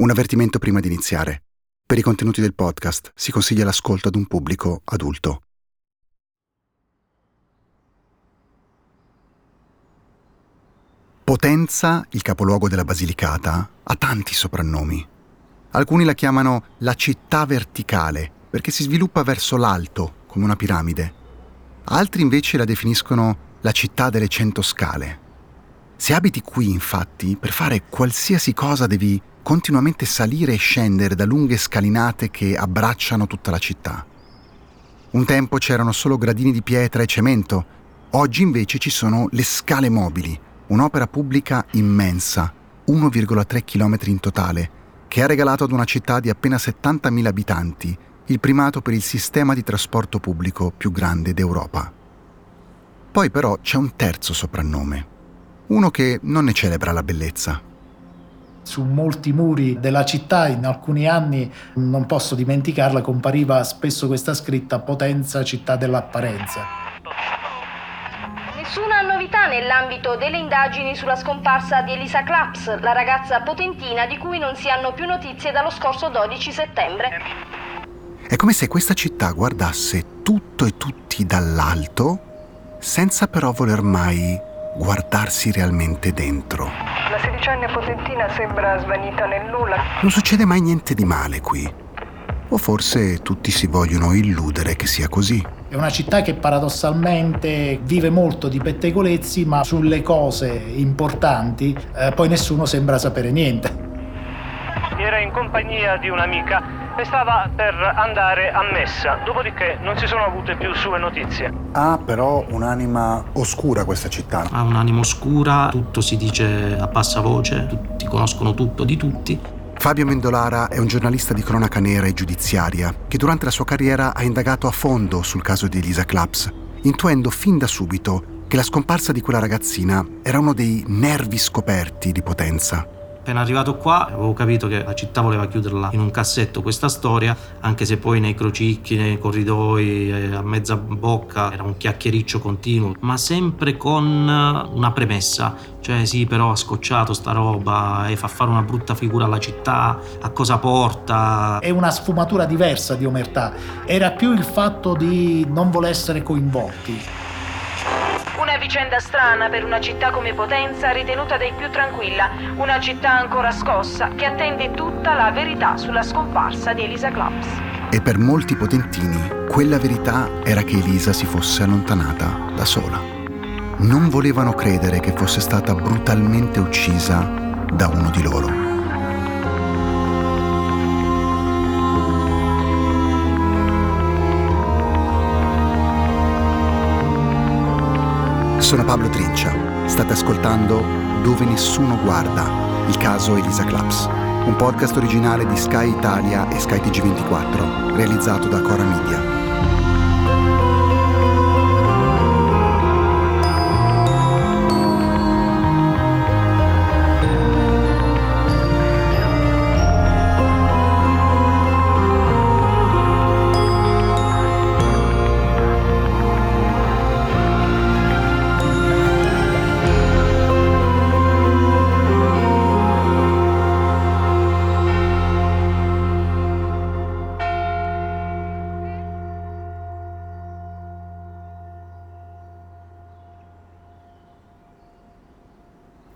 Un avvertimento prima di iniziare. Per i contenuti del podcast si consiglia l'ascolto ad un pubblico adulto. Potenza, il capoluogo della Basilicata, ha tanti soprannomi. Alcuni la chiamano la città verticale perché si sviluppa verso l'alto, come una piramide. Altri invece la definiscono la città delle cento scale. Se abiti qui, infatti, per fare qualsiasi cosa devi continuamente salire e scendere da lunghe scalinate che abbracciano tutta la città. Un tempo c'erano solo gradini di pietra e cemento, oggi invece ci sono le scale mobili, un'opera pubblica immensa, 1,3 km in totale, che ha regalato ad una città di appena 70.000 abitanti il primato per il sistema di trasporto pubblico più grande d'Europa. Poi però c'è un terzo soprannome, uno che non ne celebra la bellezza, su molti muri della città in alcuni anni, non posso dimenticarla, compariva spesso questa scritta Potenza città dell'apparenza. Nessuna novità nell'ambito delle indagini sulla scomparsa di Elisa Claps, la ragazza potentina di cui non si hanno più notizie dallo scorso 12 settembre. È come se questa città guardasse tutto e tutti dall'alto, senza però voler mai guardarsi realmente dentro. La sedicenne potentina sembra svanita nel nulla. Non succede mai niente di male qui. O forse tutti si vogliono illudere che sia così. È una città che paradossalmente vive molto di pettegolezzi, ma sulle cose importanti eh, poi nessuno sembra sapere niente. Era in compagnia di un'amica e stava per andare a messa, dopodiché non si sono avute più sue notizie. Ha però un'anima oscura questa città. Ha un'anima oscura, tutto si dice a bassa voce, tutti conoscono tutto di tutti. Fabio Mendolara è un giornalista di cronaca nera e giudiziaria che durante la sua carriera ha indagato a fondo sul caso di Elisa Claps, intuendo fin da subito che la scomparsa di quella ragazzina era uno dei nervi scoperti di Potenza appena arrivato qua avevo capito che la città voleva chiuderla in un cassetto questa storia, anche se poi nei crocicchi, nei corridoi, eh, a mezza bocca era un chiacchiericcio continuo, ma sempre con una premessa, cioè sì però ha scocciato sta roba e fa fare una brutta figura alla città, a cosa porta. È una sfumatura diversa di omertà, era più il fatto di non voler essere coinvolti. Vicenda strana per una città come Potenza ritenuta dei più tranquilla, una città ancora scossa che attende tutta la verità sulla scomparsa di Elisa Claps. E per molti potentini quella verità era che Elisa si fosse allontanata da sola. Non volevano credere che fosse stata brutalmente uccisa da uno di loro. Sono Pablo Trincia. State ascoltando Dove nessuno guarda, il caso Elisa Claps, un podcast originale di Sky Italia e Sky TG24, realizzato da Cora Media.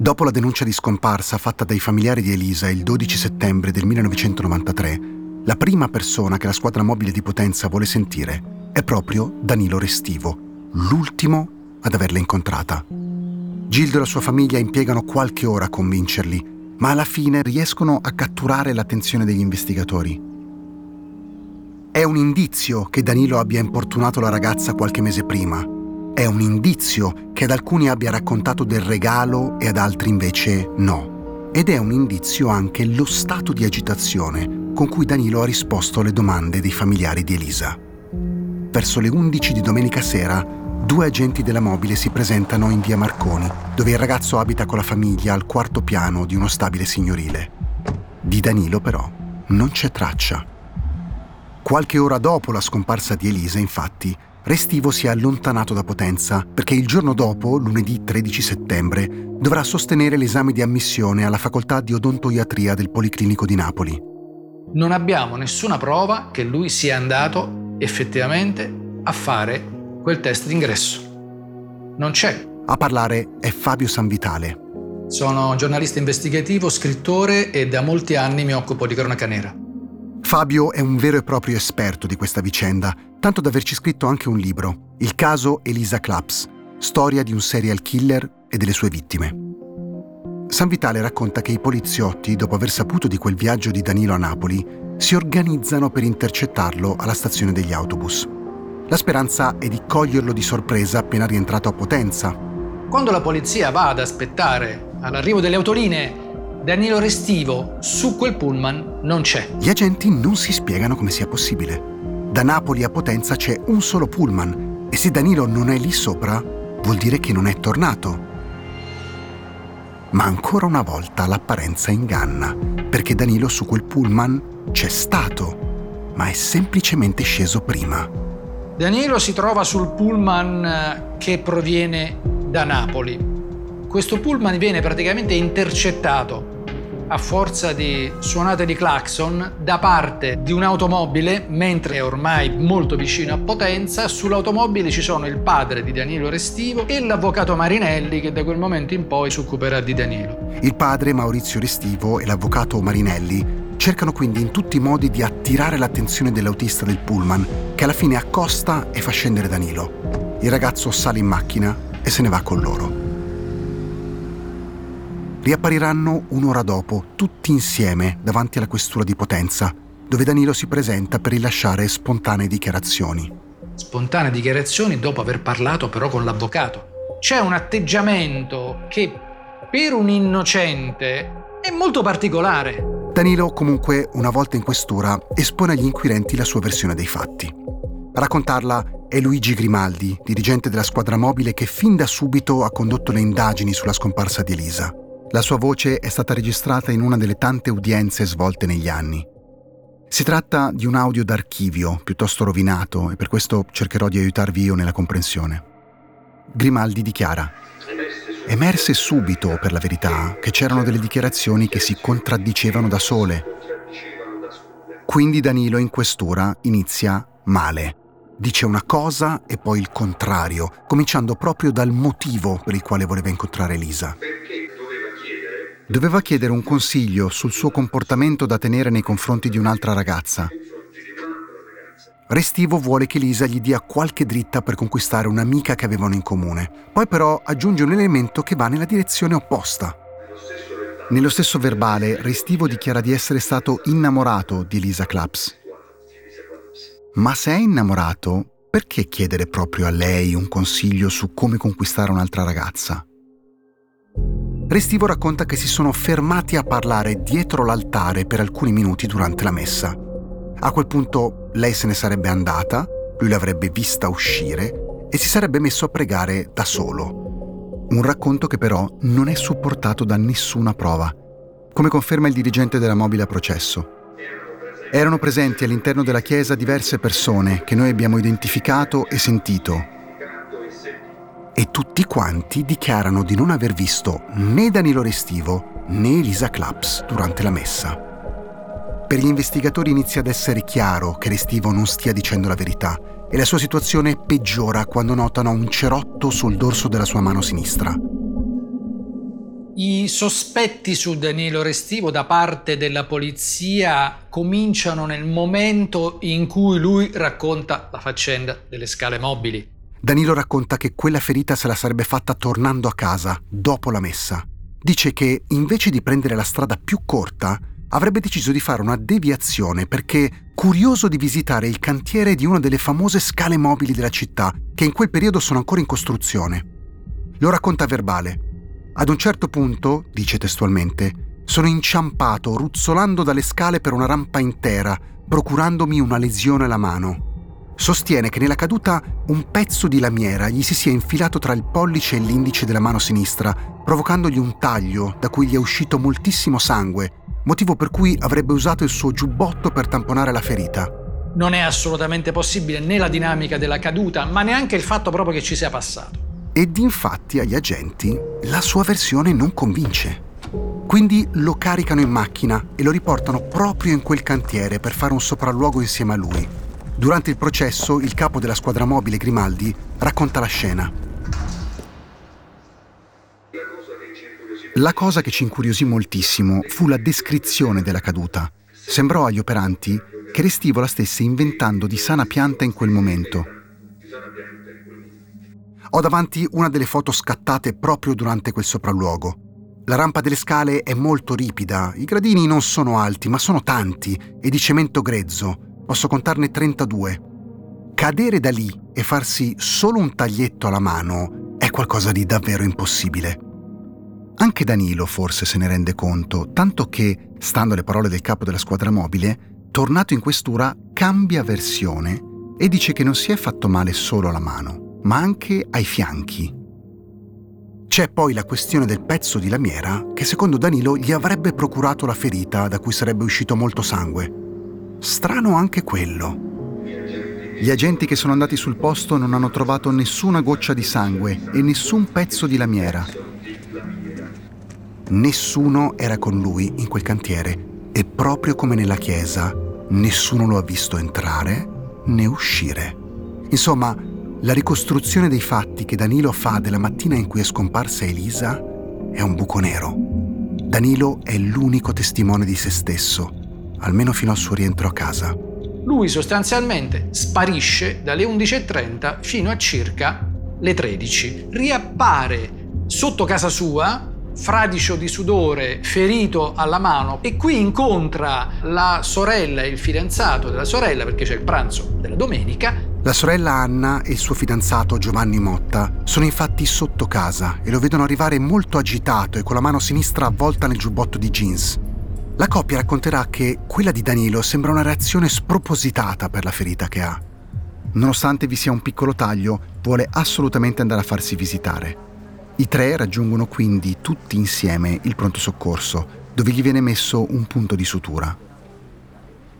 Dopo la denuncia di scomparsa fatta dai familiari di Elisa il 12 settembre del 1993, la prima persona che la squadra mobile di Potenza vuole sentire è proprio Danilo Restivo, l'ultimo ad averla incontrata. Gildo e la sua famiglia impiegano qualche ora a convincerli, ma alla fine riescono a catturare l'attenzione degli investigatori. È un indizio che Danilo abbia importunato la ragazza qualche mese prima è un indizio che ad alcuni abbia raccontato del regalo e ad altri invece no. Ed è un indizio anche lo stato di agitazione con cui Danilo ha risposto alle domande dei familiari di Elisa. Verso le 11 di domenica sera, due agenti della mobile si presentano in via Marconi, dove il ragazzo abita con la famiglia al quarto piano di uno stabile signorile. Di Danilo però non c'è traccia. Qualche ora dopo la scomparsa di Elisa, infatti, Restivo si è allontanato da Potenza perché il giorno dopo, lunedì 13 settembre, dovrà sostenere l'esame di ammissione alla facoltà di odontoiatria del Policlinico di Napoli. Non abbiamo nessuna prova che lui sia andato effettivamente a fare quel test d'ingresso. Non c'è. A parlare è Fabio Sanvitale. Sono giornalista investigativo, scrittore e da molti anni mi occupo di cronaca nera. Fabio è un vero e proprio esperto di questa vicenda, tanto da averci scritto anche un libro, Il caso Elisa Claps, storia di un serial killer e delle sue vittime. San Vitale racconta che i poliziotti, dopo aver saputo di quel viaggio di Danilo a Napoli, si organizzano per intercettarlo alla stazione degli autobus. La speranza è di coglierlo di sorpresa appena rientrato a Potenza. Quando la polizia va ad aspettare all'arrivo delle autolinee Danilo Restivo su quel pullman non c'è. Gli agenti non si spiegano come sia possibile. Da Napoli a Potenza c'è un solo pullman e se Danilo non è lì sopra vuol dire che non è tornato. Ma ancora una volta l'apparenza inganna, perché Danilo su quel pullman c'è stato, ma è semplicemente sceso prima. Danilo si trova sul pullman eh, che proviene da Napoli. Questo pullman viene praticamente intercettato a forza di suonate di clacson da parte di un'automobile, mentre è ormai molto vicino a Potenza, sull'automobile ci sono il padre di Danilo Restivo e l'avvocato Marinelli che da quel momento in poi si occuperà di Danilo. Il padre Maurizio Restivo e l'avvocato Marinelli cercano quindi in tutti i modi di attirare l'attenzione dell'autista del pullman, che alla fine accosta e fa scendere Danilo. Il ragazzo sale in macchina e se ne va con loro riappariranno un'ora dopo, tutti insieme, davanti alla questura di Potenza, dove Danilo si presenta per rilasciare spontanee dichiarazioni. Spontanee dichiarazioni dopo aver parlato però con l'avvocato. C'è un atteggiamento che per un innocente è molto particolare. Danilo, comunque, una volta in questura, espone agli inquirenti la sua versione dei fatti. A raccontarla è Luigi Grimaldi, dirigente della squadra mobile che fin da subito ha condotto le indagini sulla scomparsa di Elisa. La sua voce è stata registrata in una delle tante udienze svolte negli anni. Si tratta di un audio d'archivio piuttosto rovinato e per questo cercherò di aiutarvi io nella comprensione. Grimaldi dichiara Emerse subito, per la verità, che c'erano delle dichiarazioni che si contraddicevano da sole. Quindi Danilo in questura inizia male. Dice una cosa e poi il contrario, cominciando proprio dal motivo per il quale voleva incontrare Elisa doveva chiedere un consiglio sul suo comportamento da tenere nei confronti di un'altra ragazza. Restivo vuole che Lisa gli dia qualche dritta per conquistare un'amica che avevano in comune. Poi però aggiunge un elemento che va nella direzione opposta. Nello stesso verbale, Restivo dichiara di essere stato innamorato di Lisa Claps. Ma se è innamorato, perché chiedere proprio a lei un consiglio su come conquistare un'altra ragazza? Restivo racconta che si sono fermati a parlare dietro l'altare per alcuni minuti durante la messa. A quel punto lei se ne sarebbe andata, lui l'avrebbe vista uscire e si sarebbe messo a pregare da solo. Un racconto che però non è supportato da nessuna prova, come conferma il dirigente della mobile a processo. Erano presenti all'interno della chiesa diverse persone che noi abbiamo identificato e sentito e tutti quanti dichiarano di non aver visto né Danilo Restivo né Elisa Claps durante la messa. Per gli investigatori inizia ad essere chiaro che Restivo non stia dicendo la verità e la sua situazione peggiora quando notano un cerotto sul dorso della sua mano sinistra. I sospetti su Danilo Restivo da parte della polizia cominciano nel momento in cui lui racconta la faccenda delle scale mobili. Danilo racconta che quella ferita se la sarebbe fatta tornando a casa, dopo la messa. Dice che invece di prendere la strada più corta, avrebbe deciso di fare una deviazione perché, curioso di visitare il cantiere di una delle famose scale mobili della città, che in quel periodo sono ancora in costruzione. Lo racconta a verbale. Ad un certo punto, dice testualmente, sono inciampato ruzzolando dalle scale per una rampa intera, procurandomi una lesione alla mano. Sostiene che nella caduta un pezzo di lamiera gli si sia infilato tra il pollice e l'indice della mano sinistra, provocandogli un taglio da cui gli è uscito moltissimo sangue, motivo per cui avrebbe usato il suo giubbotto per tamponare la ferita. non è assolutamente possibile né la dinamica della caduta, ma neanche il fatto proprio che ci sia passato. Ed infatti agli agenti la sua versione non convince. Quindi lo caricano in macchina e lo riportano proprio in quel cantiere per fare un sopralluogo insieme a lui. Durante il processo il capo della squadra mobile Grimaldi racconta la scena. La cosa che ci incuriosì moltissimo fu la descrizione della caduta. Sembrò agli operanti che Restivo la stesse inventando di sana pianta in quel momento. Ho davanti una delle foto scattate proprio durante quel sopralluogo. La rampa delle scale è molto ripida, i gradini non sono alti, ma sono tanti e di cemento grezzo. Posso contarne 32. Cadere da lì e farsi solo un taglietto alla mano è qualcosa di davvero impossibile. Anche Danilo forse se ne rende conto, tanto che, stando alle parole del capo della squadra mobile, tornato in questura cambia versione e dice che non si è fatto male solo alla mano, ma anche ai fianchi. C'è poi la questione del pezzo di lamiera che secondo Danilo gli avrebbe procurato la ferita da cui sarebbe uscito molto sangue. Strano anche quello. Gli agenti che sono andati sul posto non hanno trovato nessuna goccia di sangue e nessun pezzo di lamiera. Nessuno era con lui in quel cantiere e proprio come nella chiesa, nessuno lo ha visto entrare né uscire. Insomma, la ricostruzione dei fatti che Danilo fa della mattina in cui è scomparsa Elisa è un buco nero. Danilo è l'unico testimone di se stesso, almeno fino al suo rientro a casa. Lui sostanzialmente sparisce dalle 11.30 fino a circa le 13. Riappare sotto casa sua fradicio di sudore, ferito alla mano e qui incontra la sorella e il fidanzato della sorella perché c'è il pranzo della domenica. La sorella Anna e il suo fidanzato Giovanni Motta sono infatti sotto casa e lo vedono arrivare molto agitato e con la mano sinistra avvolta nel giubbotto di jeans. La coppia racconterà che quella di Danilo sembra una reazione spropositata per la ferita che ha. Nonostante vi sia un piccolo taglio, vuole assolutamente andare a farsi visitare. I tre raggiungono quindi tutti insieme il pronto soccorso, dove gli viene messo un punto di sutura.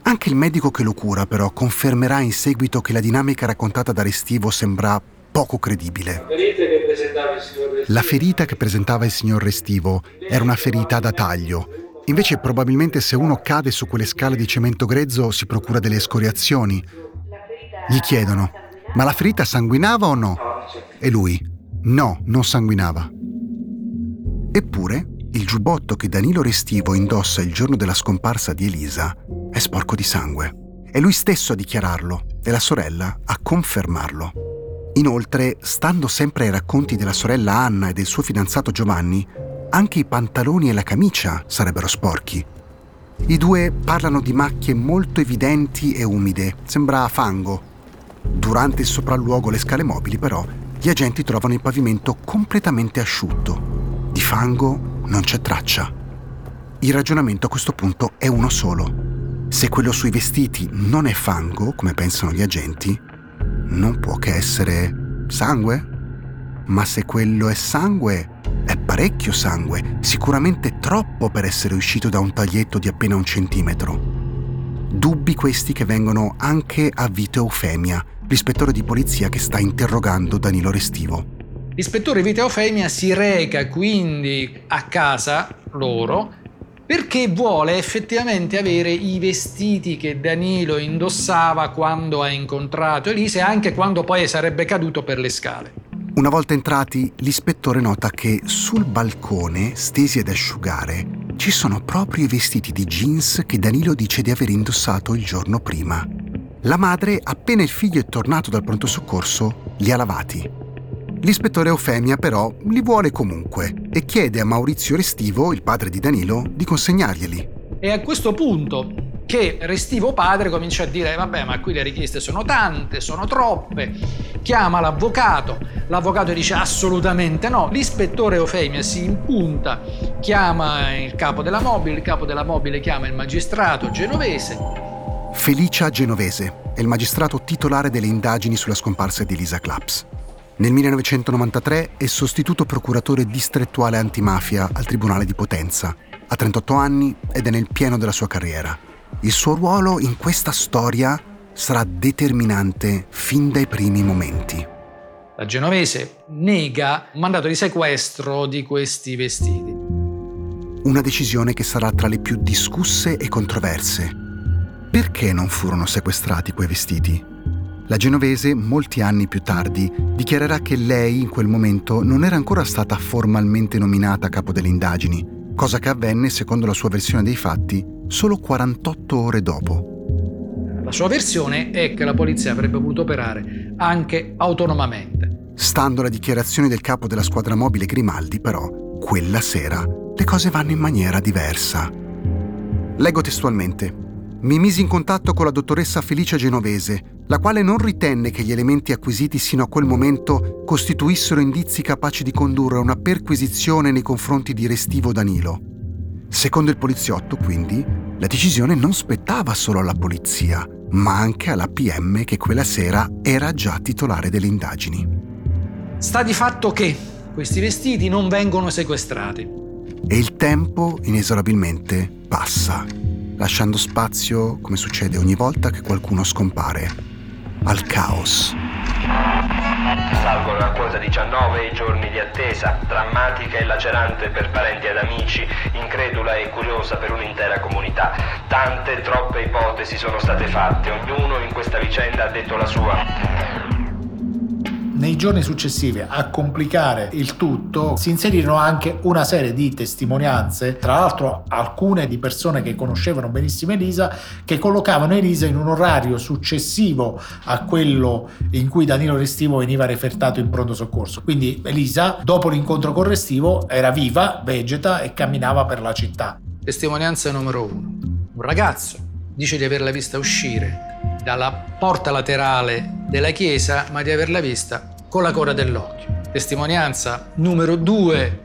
Anche il medico che lo cura, però, confermerà in seguito che la dinamica raccontata da Restivo sembra poco credibile. La ferita che presentava il signor Restivo era una ferita da taglio. Invece, probabilmente, se uno cade su quelle scale di cemento grezzo si procura delle escoriazioni. Gli chiedono: ma la ferita sanguinava o no? E lui: no, non sanguinava. Eppure, il giubbotto che Danilo Restivo indossa il giorno della scomparsa di Elisa è sporco di sangue. È lui stesso a dichiararlo e la sorella a confermarlo. Inoltre, stando sempre ai racconti della sorella Anna e del suo fidanzato Giovanni, anche i pantaloni e la camicia sarebbero sporchi. I due parlano di macchie molto evidenti e umide, sembra fango. Durante il sopralluogo alle scale mobili, però, gli agenti trovano il pavimento completamente asciutto. Di fango non c'è traccia. Il ragionamento a questo punto è uno solo. Se quello sui vestiti non è fango, come pensano gli agenti, non può che essere sangue? Ma se quello è sangue, parecchio sangue, sicuramente troppo per essere uscito da un taglietto di appena un centimetro. Dubbi questi che vengono anche a Vito Eufemia, l'ispettore di polizia che sta interrogando Danilo Restivo. L'ispettore Vito Eufemia si reca quindi a casa loro perché vuole effettivamente avere i vestiti che Danilo indossava quando ha incontrato Elisa e anche quando poi sarebbe caduto per le scale. Una volta entrati, l'ispettore nota che sul balcone, stesi ad asciugare, ci sono proprio i vestiti di jeans che Danilo dice di aver indossato il giorno prima. La madre, appena il figlio è tornato dal pronto soccorso, li ha lavati. L'ispettore Eufemia però li vuole comunque e chiede a Maurizio Restivo, il padre di Danilo, di consegnarglieli. È a questo punto che Restivo padre comincia a dire vabbè ma qui le richieste sono tante, sono troppe, chiama l'avvocato, l'avvocato dice assolutamente no, l'ispettore Eufemia si impunta, chiama il capo della mobile, il capo della mobile chiama il magistrato genovese. Felicia Genovese è il magistrato titolare delle indagini sulla scomparsa di Elisa Claps. Nel 1993 è sostituto procuratore distrettuale antimafia al Tribunale di Potenza. Ha 38 anni ed è nel pieno della sua carriera. Il suo ruolo in questa storia sarà determinante fin dai primi momenti. La genovese nega un mandato di sequestro di questi vestiti. Una decisione che sarà tra le più discusse e controverse. Perché non furono sequestrati quei vestiti? La genovese, molti anni più tardi, dichiarerà che lei in quel momento non era ancora stata formalmente nominata capo delle indagini, cosa che avvenne, secondo la sua versione dei fatti, solo 48 ore dopo. La sua versione è che la polizia avrebbe potuto operare anche autonomamente. Stando alle dichiarazioni del capo della squadra mobile Grimaldi, però, quella sera le cose vanno in maniera diversa. Leggo testualmente. Mi misi in contatto con la dottoressa Felicia Genovese, la quale non ritenne che gli elementi acquisiti sino a quel momento costituissero indizi capaci di condurre a una perquisizione nei confronti di Restivo Danilo. Secondo il poliziotto, quindi, la decisione non spettava solo alla polizia, ma anche alla PM che quella sera era già titolare delle indagini. Sta di fatto che questi vestiti non vengono sequestrati. E il tempo inesorabilmente passa, lasciando spazio, come succede ogni volta che qualcuno scompare, al caos. Salgono a quota 19 i giorni di attesa, drammatica e lacerante per parenti ed amici, incredula e curiosa per un'intera comunità. Tante, troppe ipotesi sono state fatte, ognuno in questa vicenda ha detto la sua. Nei giorni successivi a complicare il tutto si inserirono anche una serie di testimonianze, tra l'altro alcune di persone che conoscevano benissimo Elisa, che collocavano Elisa in un orario successivo a quello in cui Danilo Restivo veniva refertato in pronto soccorso. Quindi Elisa, dopo l'incontro con Restivo, era viva, vegeta e camminava per la città. Testimonianza numero uno. Un ragazzo dice di averla vista uscire dalla porta laterale della chiesa, ma di averla vista con la coda dell'occhio. Testimonianza numero due,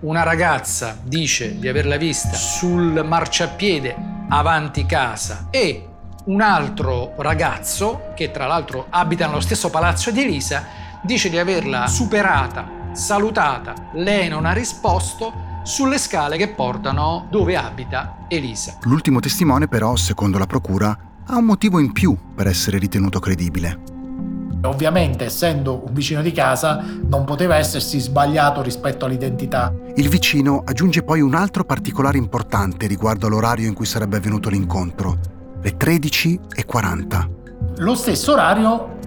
una ragazza dice di averla vista sul marciapiede avanti casa e un altro ragazzo, che tra l'altro abita nello stesso palazzo di Elisa, dice di averla superata, salutata, lei non ha risposto sulle scale che portano dove abita Elisa. L'ultimo testimone però, secondo la procura, ha un motivo in più per essere ritenuto credibile. Ovviamente, essendo un vicino di casa, non poteva essersi sbagliato rispetto all'identità. Il vicino aggiunge poi un altro particolare importante riguardo all'orario in cui sarebbe avvenuto l'incontro, le 13.40. Lo stesso orario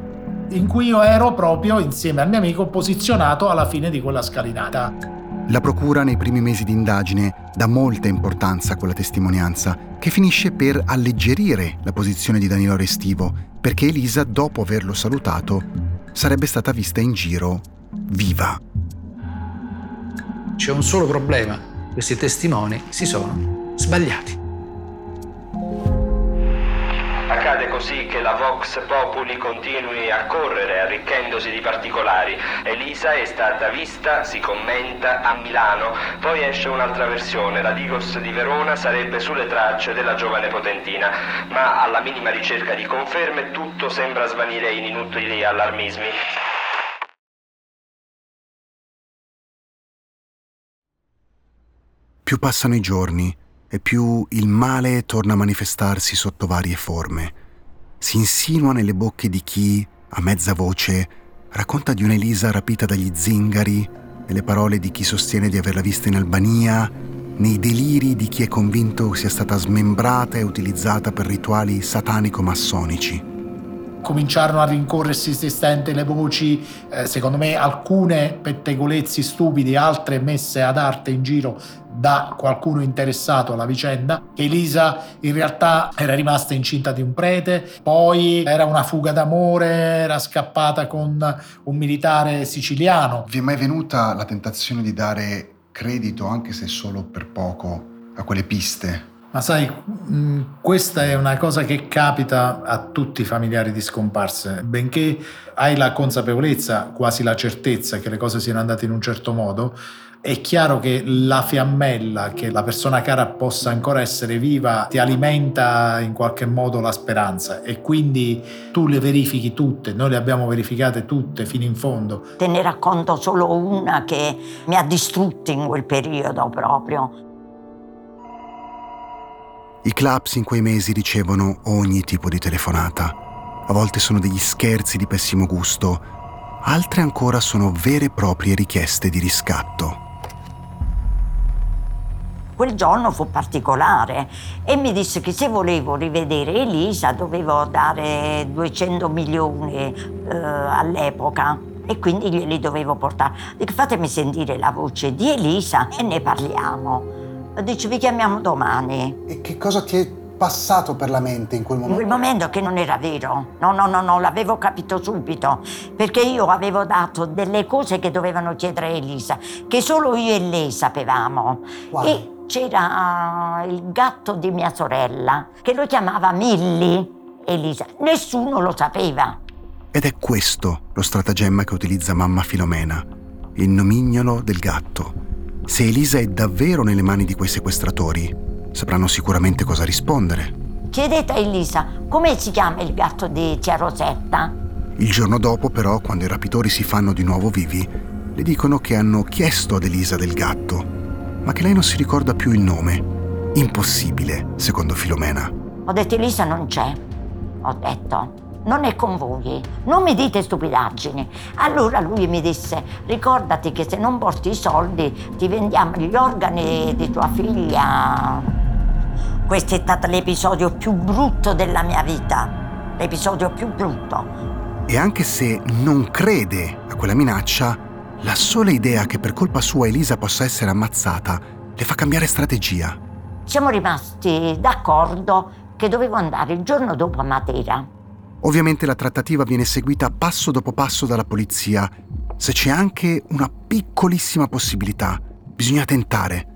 in cui io ero proprio insieme al mio amico posizionato alla fine di quella scalinata. La procura nei primi mesi di indagine dà molta importanza a quella testimonianza, che finisce per alleggerire la posizione di Danilo Restivo, perché Elisa, dopo averlo salutato, sarebbe stata vista in giro viva. C'è un solo problema, questi testimoni si sono sbagliati. Accade così che la Vox Populi continui a correre arricchendosi di particolari. Elisa è stata vista, si commenta, a Milano. Poi esce un'altra versione. La Digos di Verona sarebbe sulle tracce della giovane potentina. Ma alla minima ricerca di conferme tutto sembra svanire in inutili allarmismi. Più passano i giorni e più il male torna a manifestarsi sotto varie forme. Si insinua nelle bocche di chi, a mezza voce, racconta di un'Elisa rapita dagli zingari, nelle parole di chi sostiene di averla vista in Albania, nei deliri di chi è convinto sia stata smembrata e utilizzata per rituali satanico-massonici cominciarono a rincorrersi si stente le voci, eh, secondo me alcune pettegolezzi stupidi, altre messe ad arte in giro da qualcuno interessato alla vicenda. Elisa in realtà era rimasta incinta di un prete, poi era una fuga d'amore, era scappata con un militare siciliano. Vi è mai venuta la tentazione di dare credito, anche se solo per poco, a quelle piste? Ma sai, mm, questa è una cosa che capita a tutti i familiari di scomparse, benché hai la consapevolezza, quasi la certezza che le cose siano andate in un certo modo, è chiaro che la fiammella che la persona cara possa ancora essere viva ti alimenta in qualche modo la speranza e quindi tu le verifichi tutte, noi le abbiamo verificate tutte fino in fondo. Te ne racconto solo una che mi ha distrutto in quel periodo proprio. I clubs in quei mesi ricevono ogni tipo di telefonata. a volte sono degli scherzi di pessimo gusto, altre ancora sono vere e proprie richieste di riscatto. Quel giorno fu particolare e mi disse che se volevo rivedere Elisa dovevo dare 200 milioni eh, all'epoca e quindi glieli dovevo portare. Dico fatemi sentire la voce di Elisa e ne parliamo. Dice vi chiamiamo domani. E che cosa ti è passato per la mente in quel momento? In quel momento che non era vero. No, no, no, no, l'avevo capito subito. Perché io avevo dato delle cose che dovevano chiedere a Elisa, che solo io e lei sapevamo. Wow. E c'era il gatto di mia sorella che lo chiamava Milli. Elisa, nessuno lo sapeva. Ed è questo lo stratagemma che utilizza mamma Filomena, il nomignolo del gatto. Se Elisa è davvero nelle mani di quei sequestratori, sapranno sicuramente cosa rispondere. Chiedete a Elisa come si chiama il gatto di tia Rosetta? Il giorno dopo, però, quando i rapitori si fanno di nuovo vivi, le dicono che hanno chiesto ad Elisa del gatto, ma che lei non si ricorda più il nome. Impossibile, secondo Filomena. Ho detto Elisa non c'è. Ho detto non è con voi, non mi dite stupidaggini. Allora lui mi disse, ricordati che se non porti i soldi ti vendiamo gli organi di tua figlia. Questo è stato l'episodio più brutto della mia vita, l'episodio più brutto. E anche se non crede a quella minaccia, la sola idea che per colpa sua Elisa possa essere ammazzata le fa cambiare strategia. Siamo rimasti d'accordo che dovevo andare il giorno dopo a Matera Ovviamente la trattativa viene seguita passo dopo passo dalla polizia. Se c'è anche una piccolissima possibilità, bisogna tentare.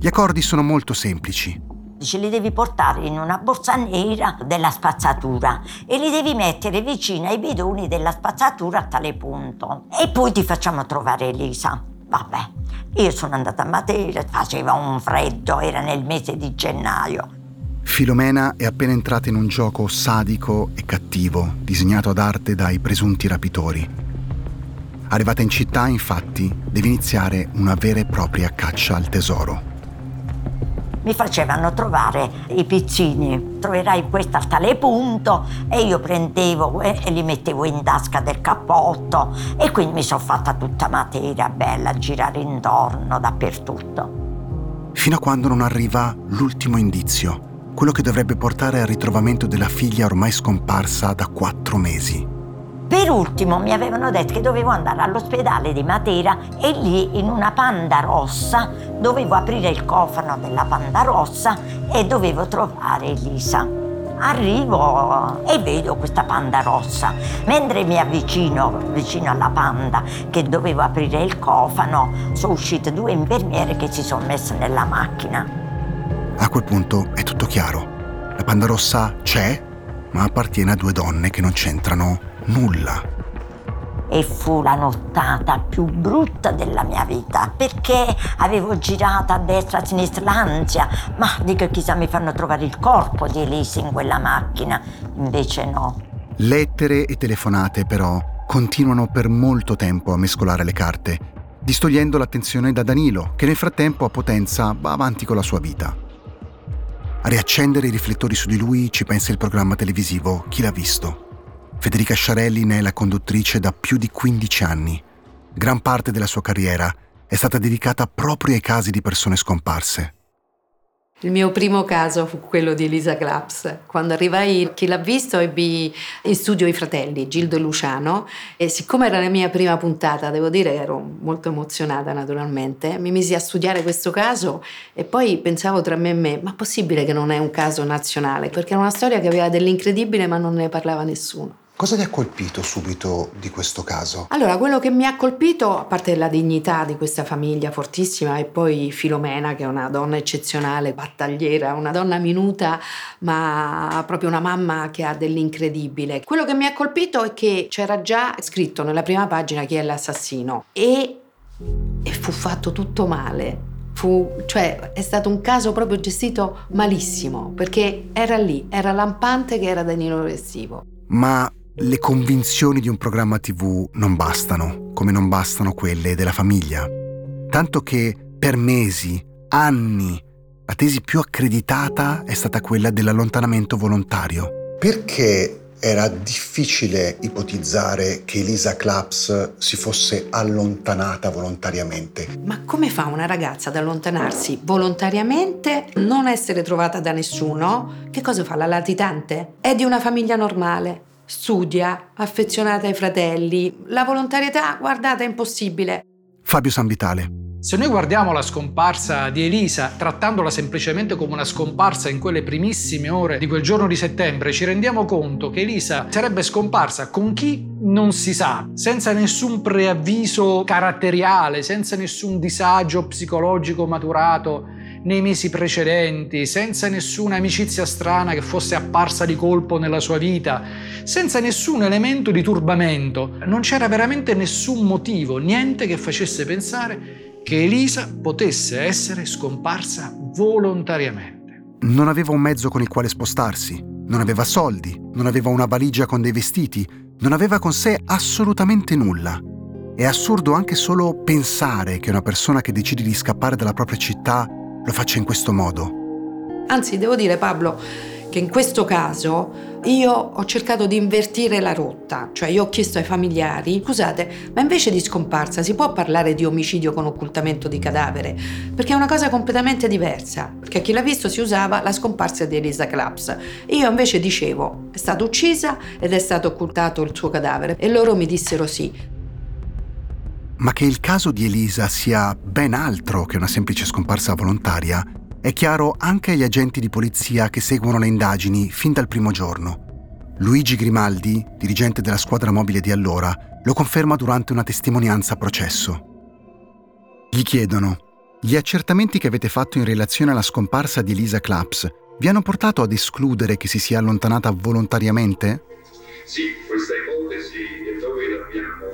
Gli accordi sono molto semplici. Ce li devi portare in una borsa nera della spazzatura e li devi mettere vicino ai bidoni della spazzatura a tale punto. E poi ti facciamo trovare Elisa. Vabbè, io sono andata a Matera, faceva un freddo, era nel mese di gennaio. Filomena è appena entrata in un gioco sadico e cattivo, disegnato ad arte dai presunti rapitori. Arrivata in città, infatti, deve iniziare una vera e propria caccia al tesoro. Mi facevano trovare i pizzini, troverai questo a tale punto e io prendevo e li mettevo in tasca del cappotto e quindi mi sono fatta tutta materia bella girare intorno dappertutto. Fino a quando non arriva l'ultimo indizio, quello che dovrebbe portare al ritrovamento della figlia ormai scomparsa da quattro mesi. Per ultimo mi avevano detto che dovevo andare all'ospedale di Matera e lì in una panda rossa dovevo aprire il cofano della panda rossa e dovevo trovare Elisa. Arrivo e vedo questa panda rossa. Mentre mi avvicino vicino alla panda che dovevo aprire il cofano, sono uscite due infermiere che si sono messe nella macchina a quel punto è tutto chiaro. La panda rossa c'è, ma appartiene a due donne che non c'entrano nulla. E fu la nottata più brutta della mia vita, perché avevo girato a destra e a sinistra l'ansia, ma dico chissà mi fanno trovare il corpo di Elisa in quella macchina, invece no. Lettere e telefonate però continuano per molto tempo a mescolare le carte, distogliendo l'attenzione da Danilo, che nel frattempo a Potenza va avanti con la sua vita. A riaccendere i riflettori su di lui ci pensa il programma televisivo Chi l'ha visto. Federica Sciarelli ne è la conduttrice da più di 15 anni. Gran parte della sua carriera è stata dedicata proprio ai casi di persone scomparse. Il mio primo caso fu quello di Elisa Claps. Quando arrivai, chi l'ha visto, ebbi in studio i fratelli, Gildo e Luciano, e siccome era la mia prima puntata, devo dire ero molto emozionata naturalmente, mi misi a studiare questo caso e poi pensavo tra me e me, ma possibile che non è un caso nazionale? Perché era una storia che aveva dell'incredibile ma non ne parlava nessuno. Cosa ti ha colpito subito di questo caso? Allora, quello che mi ha colpito, a parte la dignità di questa famiglia fortissima, e poi Filomena, che è una donna eccezionale, battagliera, una donna minuta, ma proprio una mamma che ha dell'incredibile. Quello che mi ha colpito è che c'era già scritto nella prima pagina chi è l'assassino e, e fu fatto tutto male. Fu, cioè, è stato un caso proprio gestito malissimo, perché era lì, era lampante che era Danilo Restivo. Ma le convinzioni di un programma TV non bastano, come non bastano quelle della famiglia. Tanto che per mesi, anni, la tesi più accreditata è stata quella dell'allontanamento volontario. Perché era difficile ipotizzare che Elisa Claps si fosse allontanata volontariamente. Ma come fa una ragazza ad allontanarsi volontariamente, non essere trovata da nessuno? Che cosa fa la latitante? È di una famiglia normale, studia, affezionata ai fratelli. La volontarietà, guardate, è impossibile. Fabio Sanvitale. Se noi guardiamo la scomparsa di Elisa trattandola semplicemente come una scomparsa in quelle primissime ore di quel giorno di settembre, ci rendiamo conto che Elisa sarebbe scomparsa con chi non si sa, senza nessun preavviso caratteriale, senza nessun disagio psicologico maturato nei mesi precedenti, senza nessuna amicizia strana che fosse apparsa di colpo nella sua vita, senza nessun elemento di turbamento. Non c'era veramente nessun motivo, niente che facesse pensare che Elisa potesse essere scomparsa volontariamente. Non aveva un mezzo con il quale spostarsi, non aveva soldi, non aveva una valigia con dei vestiti, non aveva con sé assolutamente nulla. È assurdo anche solo pensare che una persona che decide di scappare dalla propria città lo faccia in questo modo. Anzi, devo dire Pablo che in questo caso io ho cercato di invertire la rotta, cioè io ho chiesto ai familiari, scusate, ma invece di scomparsa si può parlare di omicidio con occultamento di cadavere? Perché è una cosa completamente diversa, perché a chi l'ha visto si usava la scomparsa di Elisa Claps. Io invece dicevo, è stata uccisa ed è stato occultato il suo cadavere e loro mi dissero sì. Ma che il caso di Elisa sia ben altro che una semplice scomparsa volontaria è chiaro anche agli agenti di polizia che seguono le indagini fin dal primo giorno. Luigi Grimaldi, dirigente della squadra mobile di allora, lo conferma durante una testimonianza a processo. Gli chiedono: Gli accertamenti che avete fatto in relazione alla scomparsa di Elisa Claps vi hanno portato ad escludere che si sia allontanata volontariamente? Sì, questa l'abbiamo.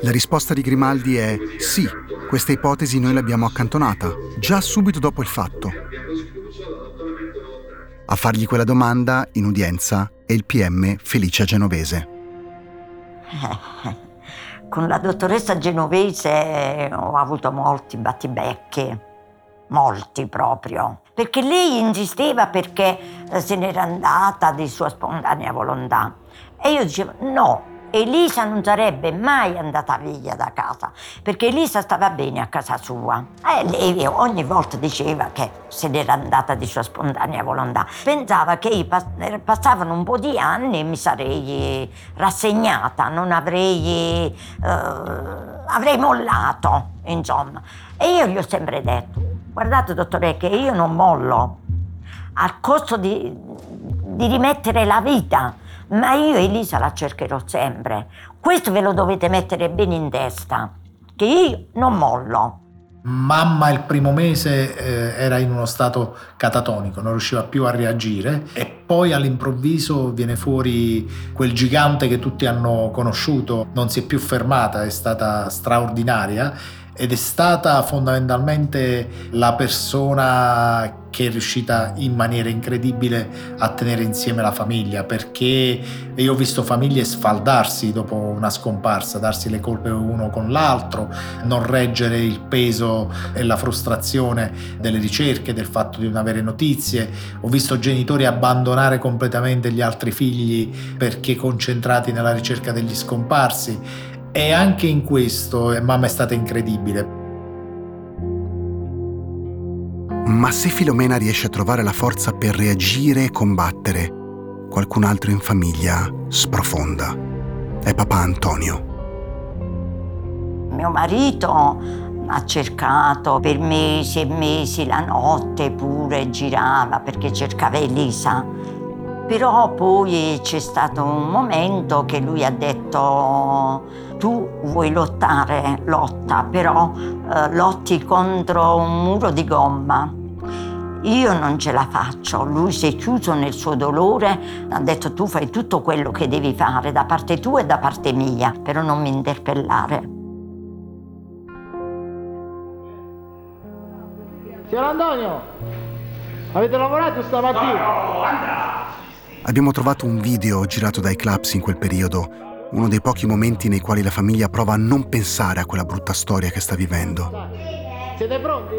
La risposta di Grimaldi è sì, questa ipotesi noi l'abbiamo accantonata, già subito dopo il fatto. A fargli quella domanda, in udienza, è il PM Felicia Genovese. Con la dottoressa Genovese ho avuto molti battibecchi, molti proprio, perché lei insisteva perché se n'era andata di sua spontanea volontà. E io dicevo no, Elisa non sarebbe mai andata via da casa perché Elisa stava bene a casa sua e lei ogni volta diceva che se n'era andata di sua spontanea volontà. Pensava che eh, passavano un po' di anni e mi sarei rassegnata, non avrei, eh, avrei mollato, insomma. E io gli ho sempre detto, guardate dottore che io non mollo al costo di, di rimettere la vita ma io Elisa la cercherò sempre. Questo ve lo dovete mettere bene in testa, che io non mollo. Mamma il primo mese eh, era in uno stato catatonico, non riusciva più a reagire e poi all'improvviso viene fuori quel gigante che tutti hanno conosciuto, non si è più fermata, è stata straordinaria ed è stata fondamentalmente la persona che è riuscita in maniera incredibile a tenere insieme la famiglia perché io ho visto famiglie sfaldarsi dopo una scomparsa, darsi le colpe uno con l'altro, non reggere il peso e la frustrazione delle ricerche, del fatto di non avere notizie. Ho visto genitori abbandonare completamente gli altri figli perché concentrati nella ricerca degli scomparsi e anche in questo eh, mamma è stata incredibile. Ma se Filomena riesce a trovare la forza per reagire e combattere, qualcun altro in famiglia sprofonda. È papà Antonio. Mio marito ha cercato per mesi e mesi la notte pure, girava perché cercava Elisa. Però poi c'è stato un momento che lui ha detto tu vuoi lottare, lotta, però eh, lotti contro un muro di gomma. Io non ce la faccio, lui si è chiuso nel suo dolore, ha detto tu fai tutto quello che devi fare da parte tua e da parte mia, però non mi interpellare. Signor Antonio, avete lavorato stamattina? No, no, Abbiamo trovato un video girato dai clubs in quel periodo uno dei pochi momenti nei quali la famiglia prova a non pensare a quella brutta storia che sta vivendo. Siete pronti?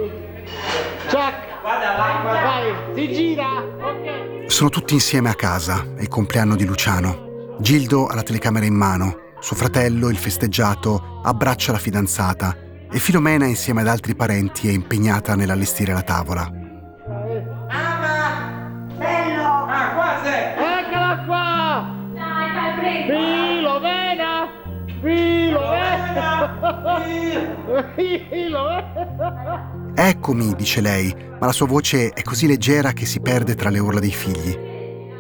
Chuck! Vada, vai, vai, si gira! Okay. Sono tutti insieme a casa, è il compleanno di Luciano. Gildo ha la telecamera in mano, suo fratello, il festeggiato, abbraccia la fidanzata e Filomena insieme ad altri parenti è impegnata nell'allestire la tavola. Eccomi, dice lei, ma la sua voce è così leggera che si perde tra le urla dei figli.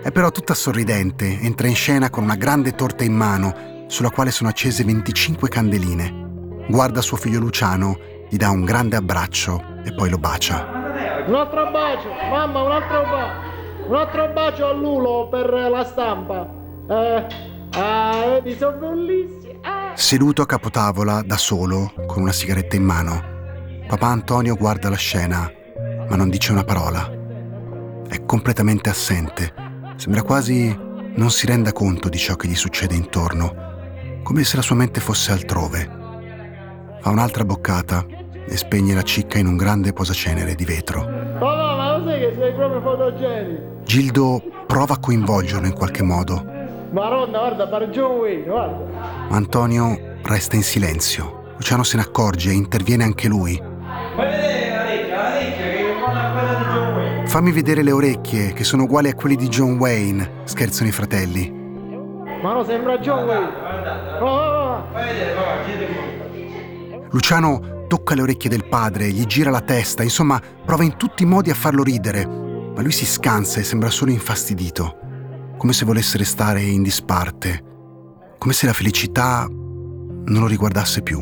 È però tutta sorridente, entra in scena con una grande torta in mano, sulla quale sono accese 25 candeline. Guarda suo figlio Luciano, gli dà un grande abbraccio e poi lo bacia. Un altro bacio! Mamma, un altro bacio! Un altro bacio a Lulo per la stampa! Eh, vedi, sono bellissimi! Ah. Seduto a capotavola, da solo, con una sigaretta in mano, papà Antonio guarda la scena, ma non dice una parola. È completamente assente. Sembra quasi non si renda conto di ciò che gli succede intorno, come se la sua mente fosse altrove. Fa un'altra boccata e spegne la cicca in un grande posacenere di vetro. Papà, ma lo sai che sei proprio fotogenico? Gildo prova a coinvolgerlo in qualche modo, Maronna, guarda, pare John Wayne, guarda. ma Antonio resta in silenzio. Luciano se ne accorge e interviene anche lui. Fammi vedere le orecchie, che sono uguali a quelle di John Wayne, scherzano i fratelli. Ma no, sembra John Wayne. Oh, oh, oh. Luciano tocca le orecchie del padre, gli gira la testa, insomma, prova in tutti i modi a farlo ridere, ma lui si scansa e sembra solo infastidito, come se volesse restare in disparte, come se la felicità non lo riguardasse più.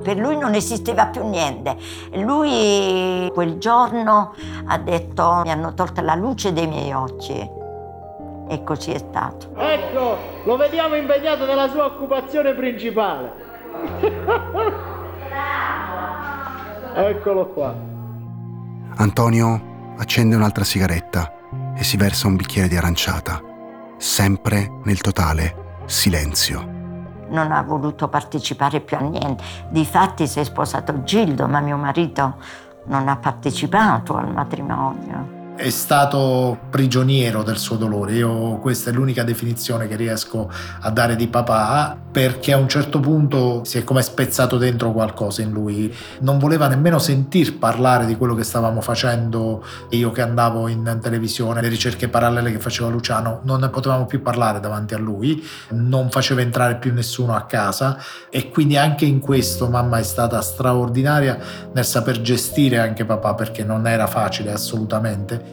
Per lui non esisteva più niente. Lui quel giorno ha detto mi hanno tolto la luce dei miei occhi. E così è stato. Ecco, lo vediamo impegnato nella sua occupazione principale. Eccolo qua. Antonio accende un'altra sigaretta e si versa un bicchiere di aranciata, sempre nel totale silenzio. Non ha voluto partecipare più a niente. Difatti si è sposato Gildo, ma mio marito non ha partecipato al matrimonio. È stato prigioniero del suo dolore. Io questa è l'unica definizione che riesco a dare di papà perché a un certo punto si è come spezzato dentro qualcosa in lui. Non voleva nemmeno sentir parlare di quello che stavamo facendo io che andavo in televisione, le ricerche parallele che faceva Luciano, non ne potevamo più parlare davanti a lui, non faceva entrare più nessuno a casa e quindi anche in questo mamma è stata straordinaria nel saper gestire anche papà perché non era facile assolutamente.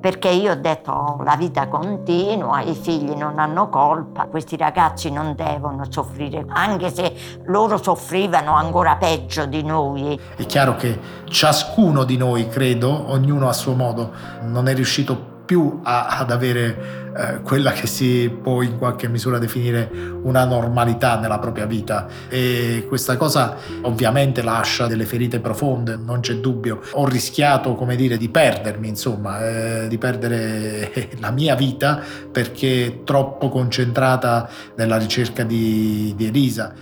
Perché io ho detto "Oh, la vita continua, i figli non hanno colpa, questi ragazzi non devono soffrire, anche se loro soffrivano ancora peggio di noi. È chiaro che ciascuno di noi, credo, ognuno a suo modo, non è riuscito più a- ad avere eh, quella che si può in qualche misura definire una normalità nella propria vita e questa cosa ovviamente lascia delle ferite profonde, non c'è dubbio. Ho rischiato, come dire, di perdermi, insomma, eh, di perdere la mia vita perché troppo concentrata nella ricerca di, di Elisa.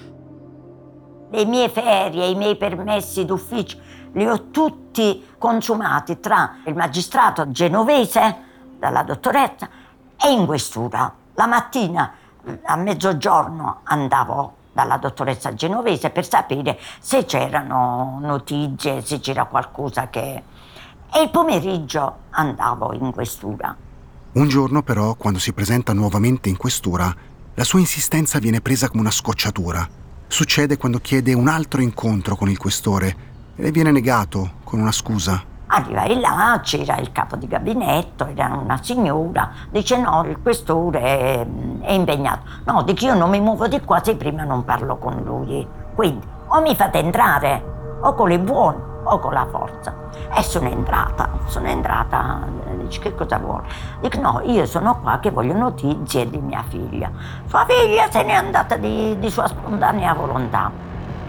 Le mie ferie, i miei permessi d'ufficio li ho tutti consumati tra il magistrato genovese, dalla dottoressa, e in questura. La mattina a mezzogiorno andavo dalla dottoressa genovese per sapere se c'erano notizie, se c'era qualcosa che... E il pomeriggio andavo in questura. Un giorno però, quando si presenta nuovamente in questura, la sua insistenza viene presa come una scocciatura. Succede quando chiede un altro incontro con il questore e le viene negato con una scusa. Arrivai là, c'era il capo di gabinetto, era una signora, dice no, il questore è, è impegnato. No, dico io non mi muovo di qua se prima non parlo con lui. Quindi o mi fate entrare o con le buone o con la forza. E sono entrata, sono entrata, dice che cosa vuole? Dico no, io sono qua che voglio notizie di mia figlia. Sua figlia se n'è andata di, di sua spontanea volontà.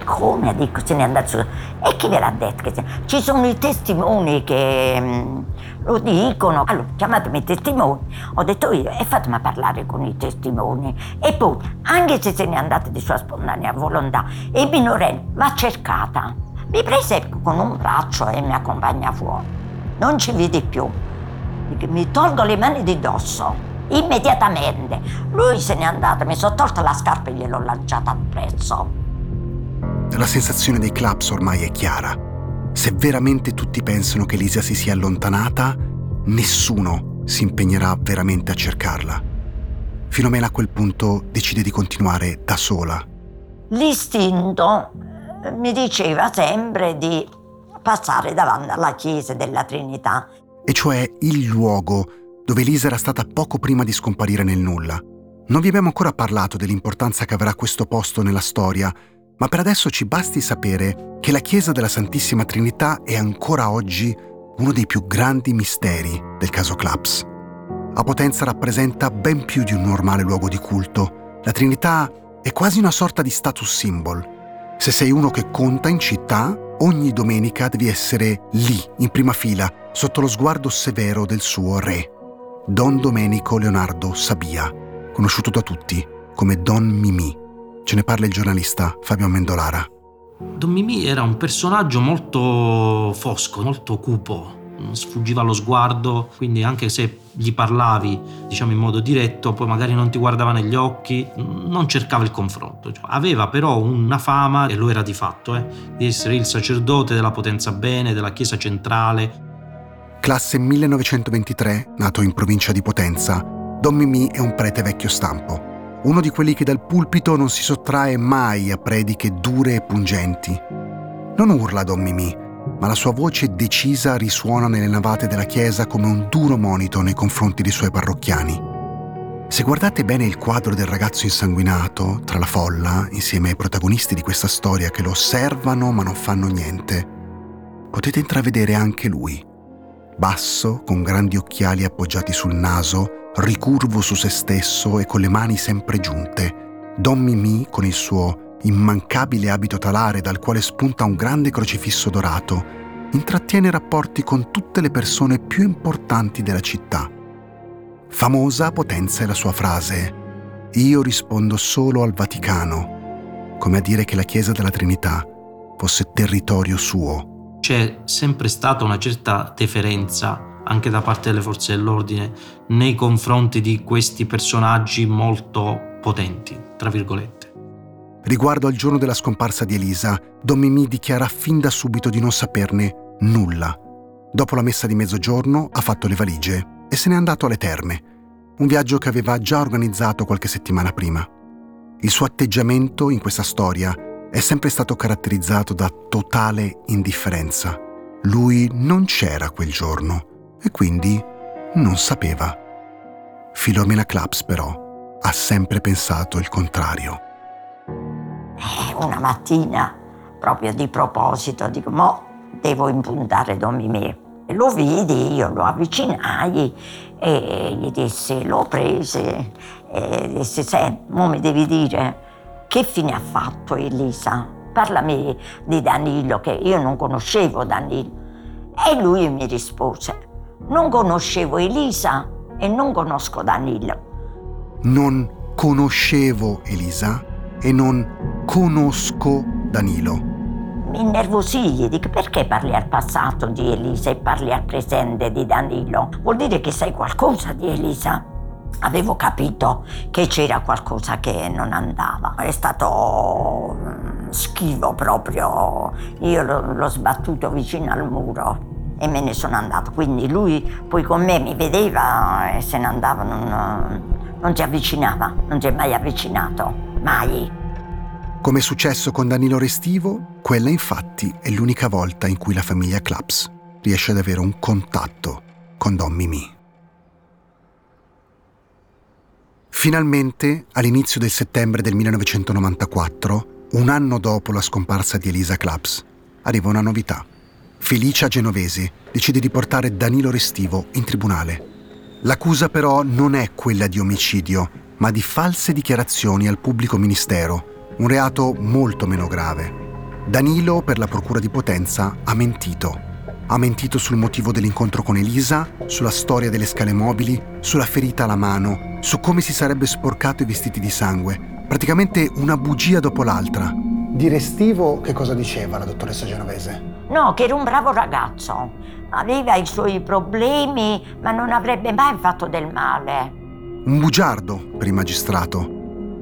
Come dico se n'è andata su? E chi ve l'ha detto? Ci sono i testimoni che mm, lo dicono. Allora, chiamatemi testimoni. Ho detto io e fatemi parlare con i testimoni. E poi, anche se se n'è andata di sua spontanea volontà, il minorenne va cercata. Mi prese con un braccio e mi accompagna fuori. Non ci vedi più. Mi tolgo le mani di dosso. immediatamente. Lui se n'è andato, mi sono tolta la scarpa e gliel'ho lanciata appresso. La sensazione dei clubs ormai è chiara. Se veramente tutti pensano che Elisa si sia allontanata, nessuno si impegnerà veramente a cercarla. Filomena a quel punto decide di continuare da sola. L'istinto mi diceva sempre di passare davanti alla chiesa della Trinità. E cioè il luogo dove Elisa era stata poco prima di scomparire nel nulla. Non vi abbiamo ancora parlato dell'importanza che avrà questo posto nella storia, ma per adesso ci basti sapere che la Chiesa della Santissima Trinità è ancora oggi uno dei più grandi misteri del caso Claps. A Potenza rappresenta ben più di un normale luogo di culto. La Trinità è quasi una sorta di status symbol. Se sei uno che conta in città, ogni domenica devi essere lì, in prima fila, sotto lo sguardo severo del suo re, Don Domenico Leonardo Sabia, conosciuto da tutti come Don Mimì. Ce ne parla il giornalista Fabio Mendolara. Don Mimì era un personaggio molto fosco, molto cupo, sfuggiva allo sguardo, quindi anche se gli parlavi, diciamo in modo diretto, poi magari non ti guardava negli occhi, non cercava il confronto. Cioè, aveva però una fama, e lo era di fatto, eh, di essere il sacerdote della potenza bene, della Chiesa centrale. Classe 1923, nato in provincia di Potenza, Don Mimì è un prete vecchio stampo uno di quelli che dal pulpito non si sottrae mai a prediche dure e pungenti. Non urla Don Mimì, ma la sua voce decisa risuona nelle navate della chiesa come un duro monito nei confronti dei suoi parrocchiani. Se guardate bene il quadro del ragazzo insanguinato, tra la folla, insieme ai protagonisti di questa storia che lo osservano ma non fanno niente, potete intravedere anche lui. Basso, con grandi occhiali appoggiati sul naso, ricurvo su se stesso e con le mani sempre giunte, Don Mimì, con il suo immancabile abito talare dal quale spunta un grande crocifisso dorato, intrattiene rapporti con tutte le persone più importanti della città. Famosa Potenza è la sua frase Io rispondo solo al Vaticano, come a dire che la Chiesa della Trinità fosse territorio suo. C'è sempre stata una certa deferenza anche da parte delle forze dell'ordine nei confronti di questi personaggi molto potenti, tra virgolette. Riguardo al giorno della scomparsa di Elisa, Don Mimì dichiara fin da subito di non saperne nulla. Dopo la messa di mezzogiorno ha fatto le valigie e se n'è andato alle terme, un viaggio che aveva già organizzato qualche settimana prima. Il suo atteggiamento in questa storia è sempre stato caratterizzato da totale indifferenza. Lui non c'era quel giorno e quindi non sapeva. Filomena Claps però ha sempre pensato il contrario. Una mattina, proprio di proposito, dico, mo devo impuntare. E lo vidi, io lo avvicinai e gli dissi, l'ho preso e dissi, senti, mo mi devi dire che fine ha fatto Elisa? Parlami di Danilo, che io non conoscevo Danilo. E lui mi rispose, non conoscevo Elisa e non conosco Danilo. Non conoscevo Elisa e non conosco Danilo. Mi innervosì, dico perché parli al passato di Elisa e parli al presente di Danilo? Vuol dire che sai qualcosa di Elisa? Avevo capito che c'era qualcosa che non andava. È stato mm, schivo proprio. Io l'ho sbattuto vicino al muro e me ne sono andato. Quindi lui poi con me mi vedeva e se ne andava, non, non si avvicinava, non si è mai avvicinato, mai. Come è successo con Danilo Restivo, quella infatti è l'unica volta in cui la famiglia Claps riesce ad avere un contatto con Don Mimì. Finalmente, all'inizio del settembre del 1994, un anno dopo la scomparsa di Elisa Claps, arriva una novità. Felicia Genovesi decide di portare Danilo Restivo in tribunale. L'accusa però non è quella di omicidio, ma di false dichiarazioni al pubblico ministero, un reato molto meno grave. Danilo, per la Procura di Potenza, ha mentito. Ha mentito sul motivo dell'incontro con Elisa, sulla storia delle scale mobili, sulla ferita alla mano, su come si sarebbe sporcato i vestiti di sangue. Praticamente una bugia dopo l'altra. Di Restivo che cosa diceva la dottoressa Genovese? No, che era un bravo ragazzo. Aveva i suoi problemi, ma non avrebbe mai fatto del male. Un bugiardo per il magistrato,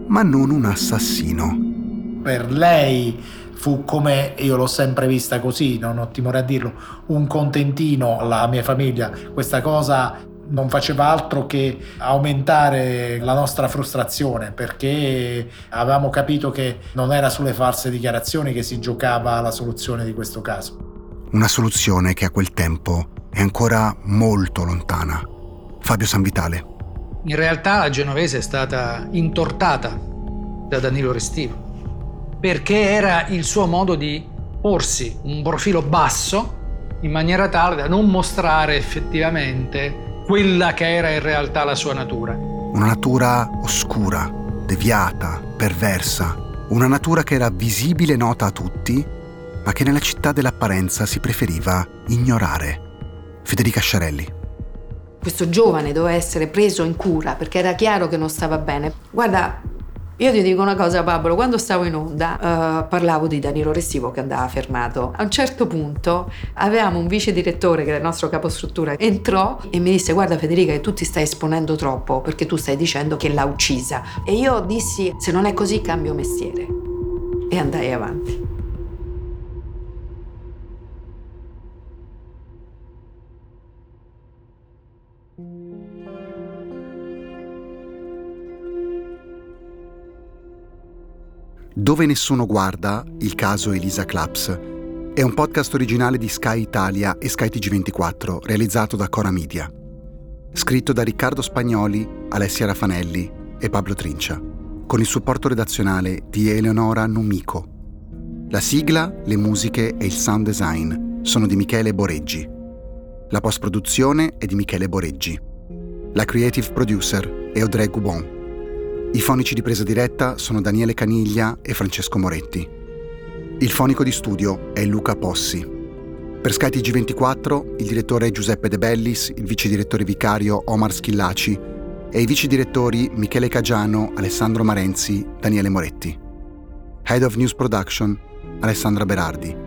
ma non un assassino. Per lei fu come io l'ho sempre vista così, non ho timore a dirlo, un contentino alla mia famiglia. Questa cosa non faceva altro che aumentare la nostra frustrazione perché avevamo capito che non era sulle false dichiarazioni che si giocava la soluzione di questo caso. Una soluzione che a quel tempo è ancora molto lontana. Fabio Sanvitale. In realtà la genovese è stata intortata da Danilo Restivo perché era il suo modo di porsi un profilo basso in maniera tale da non mostrare effettivamente quella che era in realtà la sua natura. Una natura oscura, deviata, perversa, una natura che era visibile e nota a tutti, ma che nella città dell'apparenza si preferiva ignorare. Federica Sciarelli. Questo giovane doveva essere preso in cura perché era chiaro che non stava bene. Guarda, io ti dico una cosa, Pablo, quando stavo in onda uh, parlavo di Danilo Restivo che andava fermato. A un certo punto avevamo un vice direttore che era il nostro capostruttura, entrò e mi disse guarda Federica che tu ti stai esponendo troppo perché tu stai dicendo che l'ha uccisa. E io dissi se non è così cambio mestiere e andai avanti. Dove nessuno guarda, il caso Elisa Claps, è un podcast originale di Sky Italia e Sky TG24, realizzato da Cora Media. Scritto da Riccardo Spagnoli, Alessia Raffanelli e Pablo Trincia, con il supporto redazionale di Eleonora Numico. La sigla, le musiche e il sound design sono di Michele Boreggi. La post-produzione è di Michele Boreggi. La creative producer è Audrey Goubon. I fonici di presa diretta sono Daniele Caniglia e Francesco Moretti. Il fonico di studio è Luca Possi. Per Sky TG24 il direttore è Giuseppe De Bellis, il vice direttore vicario Omar Schillaci e i vice direttori Michele Cagiano, Alessandro Marenzi, Daniele Moretti. Head of News Production Alessandra Berardi.